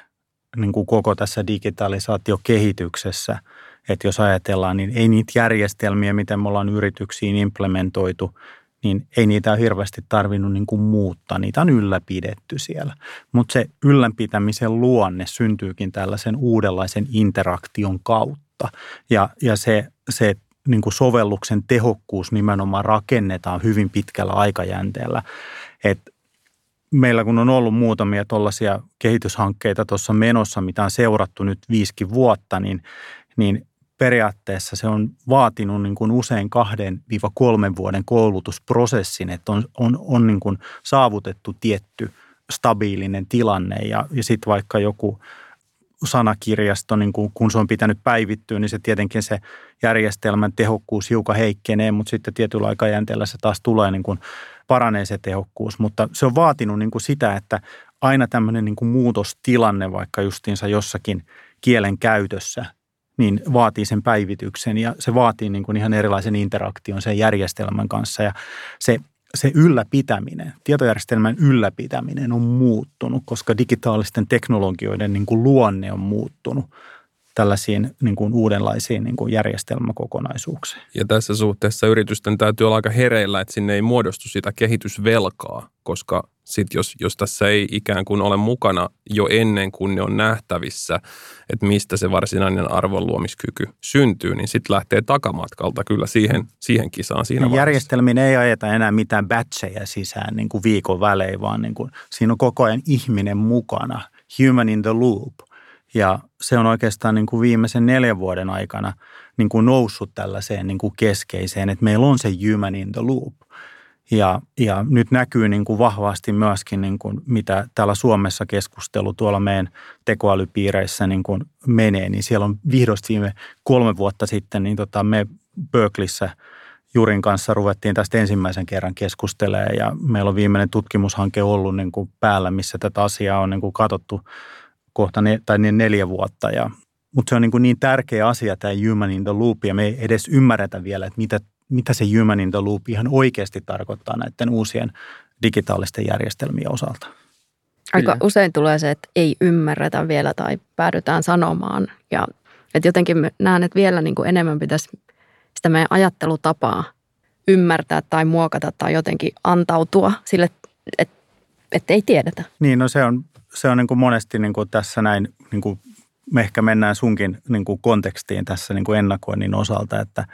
niin kuin koko tässä digitalisaatiokehityksessä – että jos ajatellaan, niin ei niitä järjestelmiä, miten me ollaan yrityksiin implementoitu, niin ei niitä ole hirveästi tarvinnut niin kuin muuttaa. Niitä on ylläpidetty siellä. Mutta se ylläpitämisen luonne syntyykin tällaisen uudenlaisen interaktion kautta. Ja, ja se, se niin kuin sovelluksen tehokkuus nimenomaan rakennetaan hyvin pitkällä aikajänteellä. Et meillä kun on ollut muutamia tuollaisia kehityshankkeita tuossa menossa, mitä on seurattu nyt viisikin vuotta, niin, niin periaatteessa se on vaatinut niin kuin usein kahden viiva kolmen vuoden koulutusprosessin, että on, on, on niin kuin saavutettu tietty stabiilinen tilanne ja, ja sitten vaikka joku sanakirjasto, niin kun, kun se on pitänyt päivittyä, niin se tietenkin se järjestelmän tehokkuus hiukan heikkenee, mutta sitten tietyllä aikajänteellä se taas tulee niin kuin paranee se tehokkuus. Mutta se on vaatinut niin kuin sitä, että aina tämmöinen niin kuin muutostilanne vaikka justiinsa jossakin kielen käytössä – niin vaatii sen päivityksen ja se vaatii niin kuin ihan erilaisen interaktion sen järjestelmän kanssa ja se, se ylläpitäminen, tietojärjestelmän ylläpitäminen on muuttunut, koska digitaalisten teknologioiden niin kuin luonne on muuttunut tällaisiin niin kuin uudenlaisiin niin kuin järjestelmäkokonaisuuksiin. Ja tässä suhteessa yritysten täytyy olla aika hereillä, että sinne ei muodostu sitä kehitysvelkaa, koska sit jos, jos tässä ei ikään kuin ole mukana jo ennen kuin ne on nähtävissä, että mistä se varsinainen arvonluomiskyky syntyy, niin sitten lähtee takamatkalta kyllä siihen, siihen kisaan siinä niin Järjestelmiin ei ajeta enää mitään batcheja sisään niin kuin viikon välein, vaan niin kuin, siinä on koko ajan ihminen mukana, human in the loop – ja se on oikeastaan niin kuin viimeisen neljän vuoden aikana niin kuin noussut tällaiseen niin kuin keskeiseen, että meillä on se human in the loop. Ja, ja nyt näkyy niin kuin vahvasti myöskin, niin kuin mitä täällä Suomessa keskustelu tuolla meidän tekoälypiireissä niin kuin menee, niin siellä on vihdosti viime kolme vuotta sitten, niin tota me Berkeleyssä Jurin kanssa ruvettiin tästä ensimmäisen kerran keskustelemaan ja meillä on viimeinen tutkimushanke ollut niin kuin päällä, missä tätä asiaa on niin kuin katsottu kohta ne, tai ne neljä vuotta. Ja, mutta se on niin, kuin niin tärkeä asia tämä human in the loop ja me ei edes ymmärretä vielä, että mitä, mitä se human in the loop ihan oikeasti tarkoittaa näiden uusien digitaalisten järjestelmien osalta. Aika Kyllä. usein tulee se, että ei ymmärretä vielä tai päädytään sanomaan. Ja että jotenkin näen, että vielä niin kuin enemmän pitäisi sitä meidän ajattelutapaa ymmärtää tai muokata tai jotenkin antautua sille, että, että ei tiedetä. Niin, no se on, se on niin kuin monesti niin kuin tässä näin, niin kuin me ehkä mennään sunkin niin kuin kontekstiin tässä niin kuin ennakoinnin osalta, että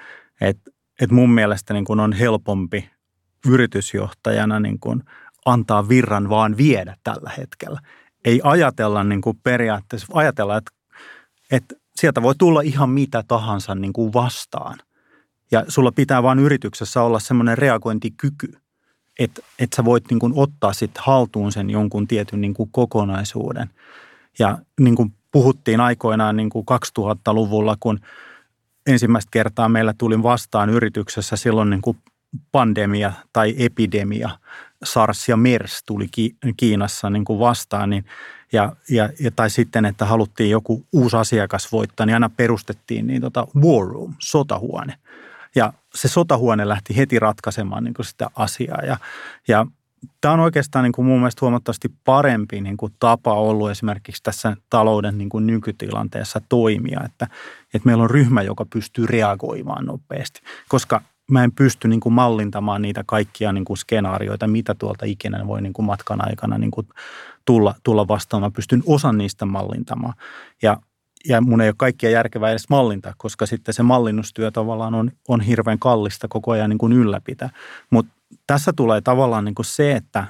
et, et mun mielestä niin kuin on helpompi yritysjohtajana niin kuin antaa virran vaan viedä tällä hetkellä. Ei ajatella niin kuin periaatteessa, ajatella, että, että sieltä voi tulla ihan mitä tahansa niin kuin vastaan. Ja sulla pitää vaan yrityksessä olla semmoinen reagointikyky, että, että sä voit niin kuin ottaa sitten haltuun sen jonkun tietyn niin kuin kokonaisuuden. Ja niin kuin puhuttiin aikoinaan niin kuin 2000-luvulla, kun ensimmäistä kertaa meillä tuli vastaan yrityksessä silloin niin kuin pandemia tai epidemia, SARS ja MERS tuli Kiinassa niin kuin vastaan, niin, ja, ja, ja, tai sitten, että haluttiin joku uusi asiakas voittaa, niin aina perustettiin niin tota war room, sotahuone. Ja se sotahuone lähti heti ratkaisemaan niin kuin sitä asiaa. Ja, ja tämä on oikeastaan niin kuin mun mielestä huomattavasti parempi niin kuin tapa ollut esimerkiksi tässä talouden niin kuin nykytilanteessa toimia, että, että meillä on ryhmä, joka pystyy reagoimaan nopeasti, koska mä en pysty niin kuin mallintamaan niitä kaikkia niin kuin skenaarioita, mitä tuolta ikinä voi niin kuin matkan aikana niin kuin tulla, tulla vastaan. Mä pystyn osan niistä mallintamaan. Ja, ja mun ei ole kaikkia järkevää edes mallintaa, koska sitten se mallinnustyö tavallaan on, on hirveän kallista koko ajan niin kuin ylläpitää. Mutta tässä tulee tavallaan niin kuin se, että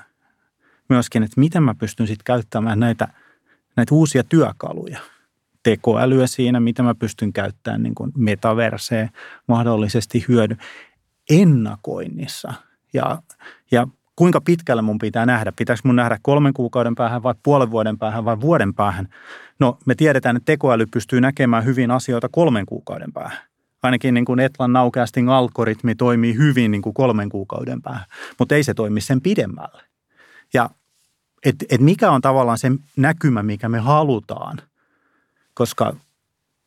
myöskin, että miten mä pystyn sitten käyttämään näitä, näitä uusia työkaluja – tekoälyä siinä, mitä mä pystyn käyttämään niin kuin metaverseen mahdollisesti hyödy ennakoinnissa. Ja, ja kuinka pitkälle mun pitää nähdä? Pitääkö mun nähdä kolmen kuukauden päähän vai puolen vuoden päähän vai vuoden päähän? No me tiedetään, että tekoäly pystyy näkemään hyvin asioita kolmen kuukauden päähän. Ainakin niin kuin Etlan Nowcasting algoritmi toimii hyvin niin kuin kolmen kuukauden päähän, mutta ei se toimi sen pidemmälle. Ja et, et mikä on tavallaan se näkymä, mikä me halutaan, koska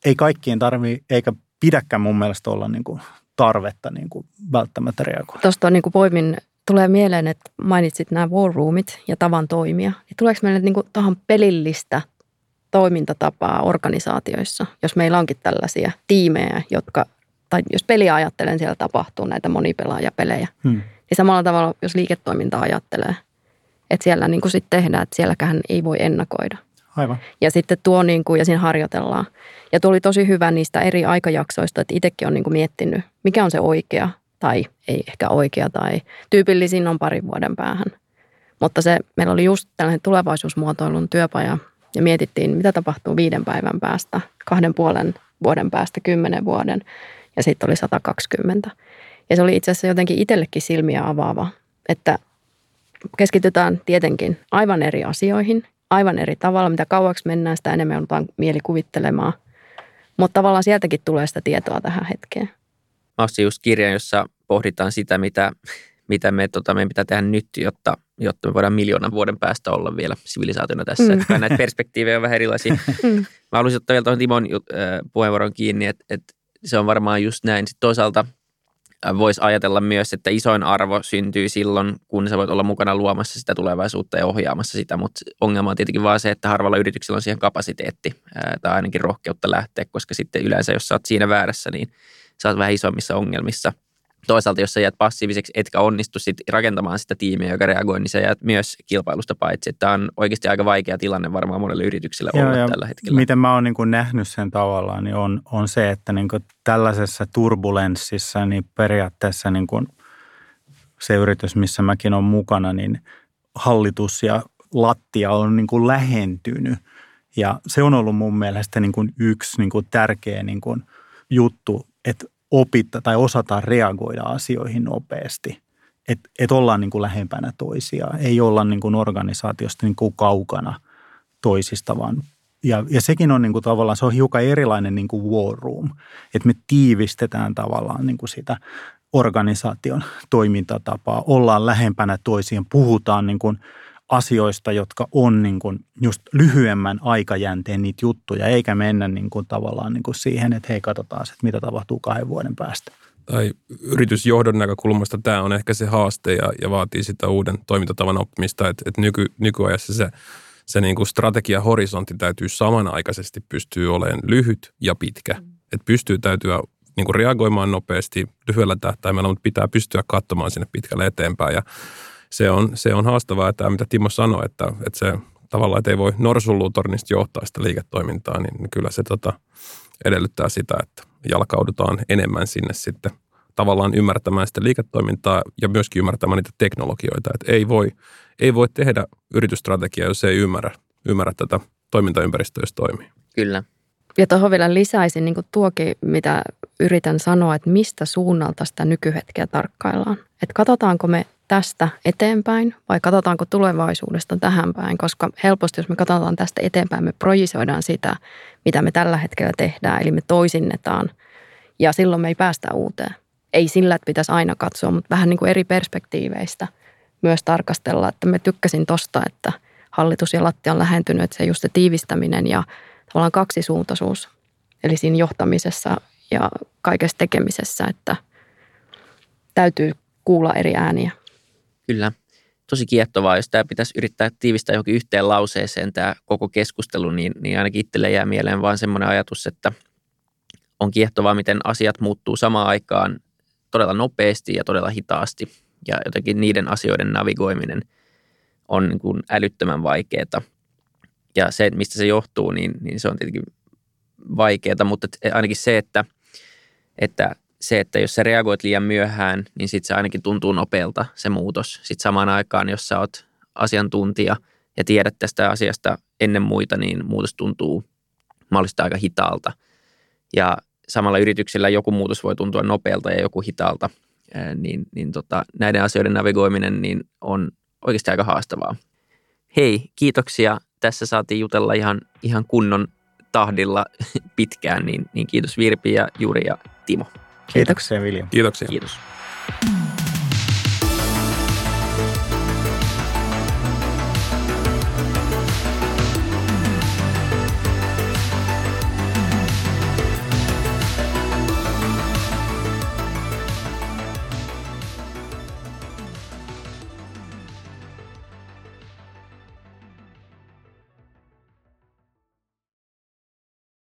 ei kaikkien tarvi eikä pidäkään mun mielestä olla niin kuin tarvetta niin kuin välttämättä reagoida. Tuosta niin kuin poimin tulee mieleen, että mainitsit nämä war roomit ja tavan toimia. Niin tuleeko meille niin kuin tuohon pelillistä toimintatapaa organisaatioissa, jos meillä onkin tällaisia tiimejä, jotka, tai jos peliä ajattelen, siellä tapahtuu näitä monipelaajapelejä. Hmm. Niin samalla tavalla, jos liiketoiminta ajattelee, että siellä niin kuin sitten tehdään, että sielläkään ei voi ennakoida – Aivan. Ja sitten tuo niin kuin, ja siinä harjoitellaan. Ja tuo oli tosi hyvä niistä eri aikajaksoista, että itsekin on niin kuin miettinyt, mikä on se oikea tai ei ehkä oikea tai tyypillisin on parin vuoden päähän. Mutta se, meillä oli just tällainen tulevaisuusmuotoilun työpaja ja mietittiin, mitä tapahtuu viiden päivän päästä, kahden puolen vuoden päästä, kymmenen vuoden ja sitten oli 120. Ja se oli itse asiassa jotenkin itsellekin silmiä avaava, että keskitytään tietenkin aivan eri asioihin aivan eri tavalla. Mitä kauaksi mennään, sitä enemmän joudutaan mieli kuvittelemaan. Mutta tavallaan sieltäkin tulee sitä tietoa tähän hetkeen. Mä just kirjan, jossa pohditaan sitä, mitä, mitä me, tota, meidän pitää tehdä nyt, jotta, jotta me voidaan miljoonan vuoden päästä olla vielä sivilisaationa tässä. Mm. Että näitä perspektiivejä on vähän erilaisia. Mm. Mä haluaisin ottaa vielä tuohon Timon äh, puheenvuoron kiinni, että, että se on varmaan just näin. Sitten toisaalta – voisi ajatella myös, että isoin arvo syntyy silloin, kun sä voit olla mukana luomassa sitä tulevaisuutta ja ohjaamassa sitä, mutta ongelma on tietenkin vaan se, että harvalla yrityksellä on siihen kapasiteetti tai ainakin rohkeutta lähteä, koska sitten yleensä, jos sä oot siinä väärässä, niin sä oot vähän isommissa ongelmissa – toisaalta, jos sä jäät passiiviseksi, etkä onnistu sit rakentamaan sitä tiimiä, joka reagoi, niin sä jäät myös kilpailusta paitsi. Tämä on oikeasti aika vaikea tilanne varmaan monelle yritykselle olla ja tällä hetkellä. Miten mä oon niin nähnyt sen tavallaan, niin on, on se, että niin tällaisessa turbulenssissa niin periaatteessa niin kuin se yritys, missä mäkin olen mukana, niin hallitus ja lattia on niin kuin lähentynyt. Ja se on ollut mun mielestä niin kuin yksi niin kuin tärkeä niin kuin juttu, että opita tai osataan reagoida asioihin nopeasti. Että et ollaan niin kuin lähempänä toisiaan, ei olla niin kuin organisaatiosta niin kuin kaukana toisista, vaan ja, ja sekin on niin kuin tavallaan, se on hiukan erilainen niin kuin war room, että me tiivistetään tavallaan niin kuin sitä organisaation toimintatapaa, ollaan lähempänä toisiaan, puhutaan niin kuin – asioista, jotka on niin kuin just lyhyemmän aikajänteen niitä juttuja, eikä mennä niin kuin tavallaan niin kuin siihen, että hei katsotaan, että mitä tapahtuu kahden vuoden päästä. Tai yritysjohdon näkökulmasta tämä on ehkä se haaste ja, ja vaatii sitä uuden toimintatavan oppimista, että, että nyky, nykyajassa se se niin kuin strategiahorisontti täytyy samanaikaisesti pystyä olemaan lyhyt ja pitkä. Mm. Että pystyy täytyä niin kuin reagoimaan nopeasti lyhyellä tähtäimellä, mutta pitää pystyä katsomaan sinne pitkälle eteenpäin. Ja se on, se on haastavaa, että mitä Timo sanoi, että, että se tavallaan, että ei voi norsulluutornista johtaa sitä liiketoimintaa, niin kyllä se tota, edellyttää sitä, että jalkaudutaan enemmän sinne sitten tavallaan ymmärtämään sitä liiketoimintaa ja myöskin ymmärtämään niitä teknologioita. Että ei voi, ei voi tehdä yritysstrategiaa, jos ei ymmärrä, ymmärrä tätä toimintaympäristöä, jos toimii. Kyllä. Ja tuohon vielä lisäisin niin tuokin, mitä yritän sanoa, että mistä suunnalta sitä nykyhetkeä tarkkaillaan. Että katsotaanko me tästä eteenpäin vai katsotaanko tulevaisuudesta tähän päin, koska helposti jos me katsotaan tästä eteenpäin, me projisoidaan sitä, mitä me tällä hetkellä tehdään, eli me toisinnetaan ja silloin me ei päästä uuteen. Ei sillä, että pitäisi aina katsoa, mutta vähän niin kuin eri perspektiiveistä myös tarkastella, että me tykkäsin tosta, että hallitus ja latti on lähentynyt, että se just se tiivistäminen ja tavallaan kaksisuuntaisuus, eli siinä johtamisessa ja kaikessa tekemisessä, että täytyy kuulla eri ääniä. Kyllä. Tosi kiehtovaa, jos tämä pitäisi yrittää tiivistää johonkin yhteen lauseeseen tämä koko keskustelu, niin, niin ainakin itselle jää mieleen vaan semmoinen ajatus, että on kiehtovaa, miten asiat muuttuu samaan aikaan todella nopeasti ja todella hitaasti. Ja jotenkin niiden asioiden navigoiminen on niin kuin älyttömän vaikeaa. Ja se, mistä se johtuu, niin, niin se on tietenkin vaikeaa, mutta ainakin se, että, että se, että jos sä reagoit liian myöhään, niin sitten se ainakin tuntuu nopealta se muutos. Sitten samaan aikaan, jos sä oot asiantuntija ja tiedät tästä asiasta ennen muita, niin muutos tuntuu mahdollisesti aika hitaalta. Ja samalla yrityksellä joku muutos voi tuntua nopealta ja joku hitaalta, niin, niin tota, näiden asioiden navigoiminen niin on oikeasti aika haastavaa. Hei, kiitoksia. Tässä saatiin jutella ihan, ihan kunnon tahdilla pitkään, niin, niin kiitos Virpi ja Juri ja Timo. Kiitoksia Vilja. Kiitoksia. Kiitos.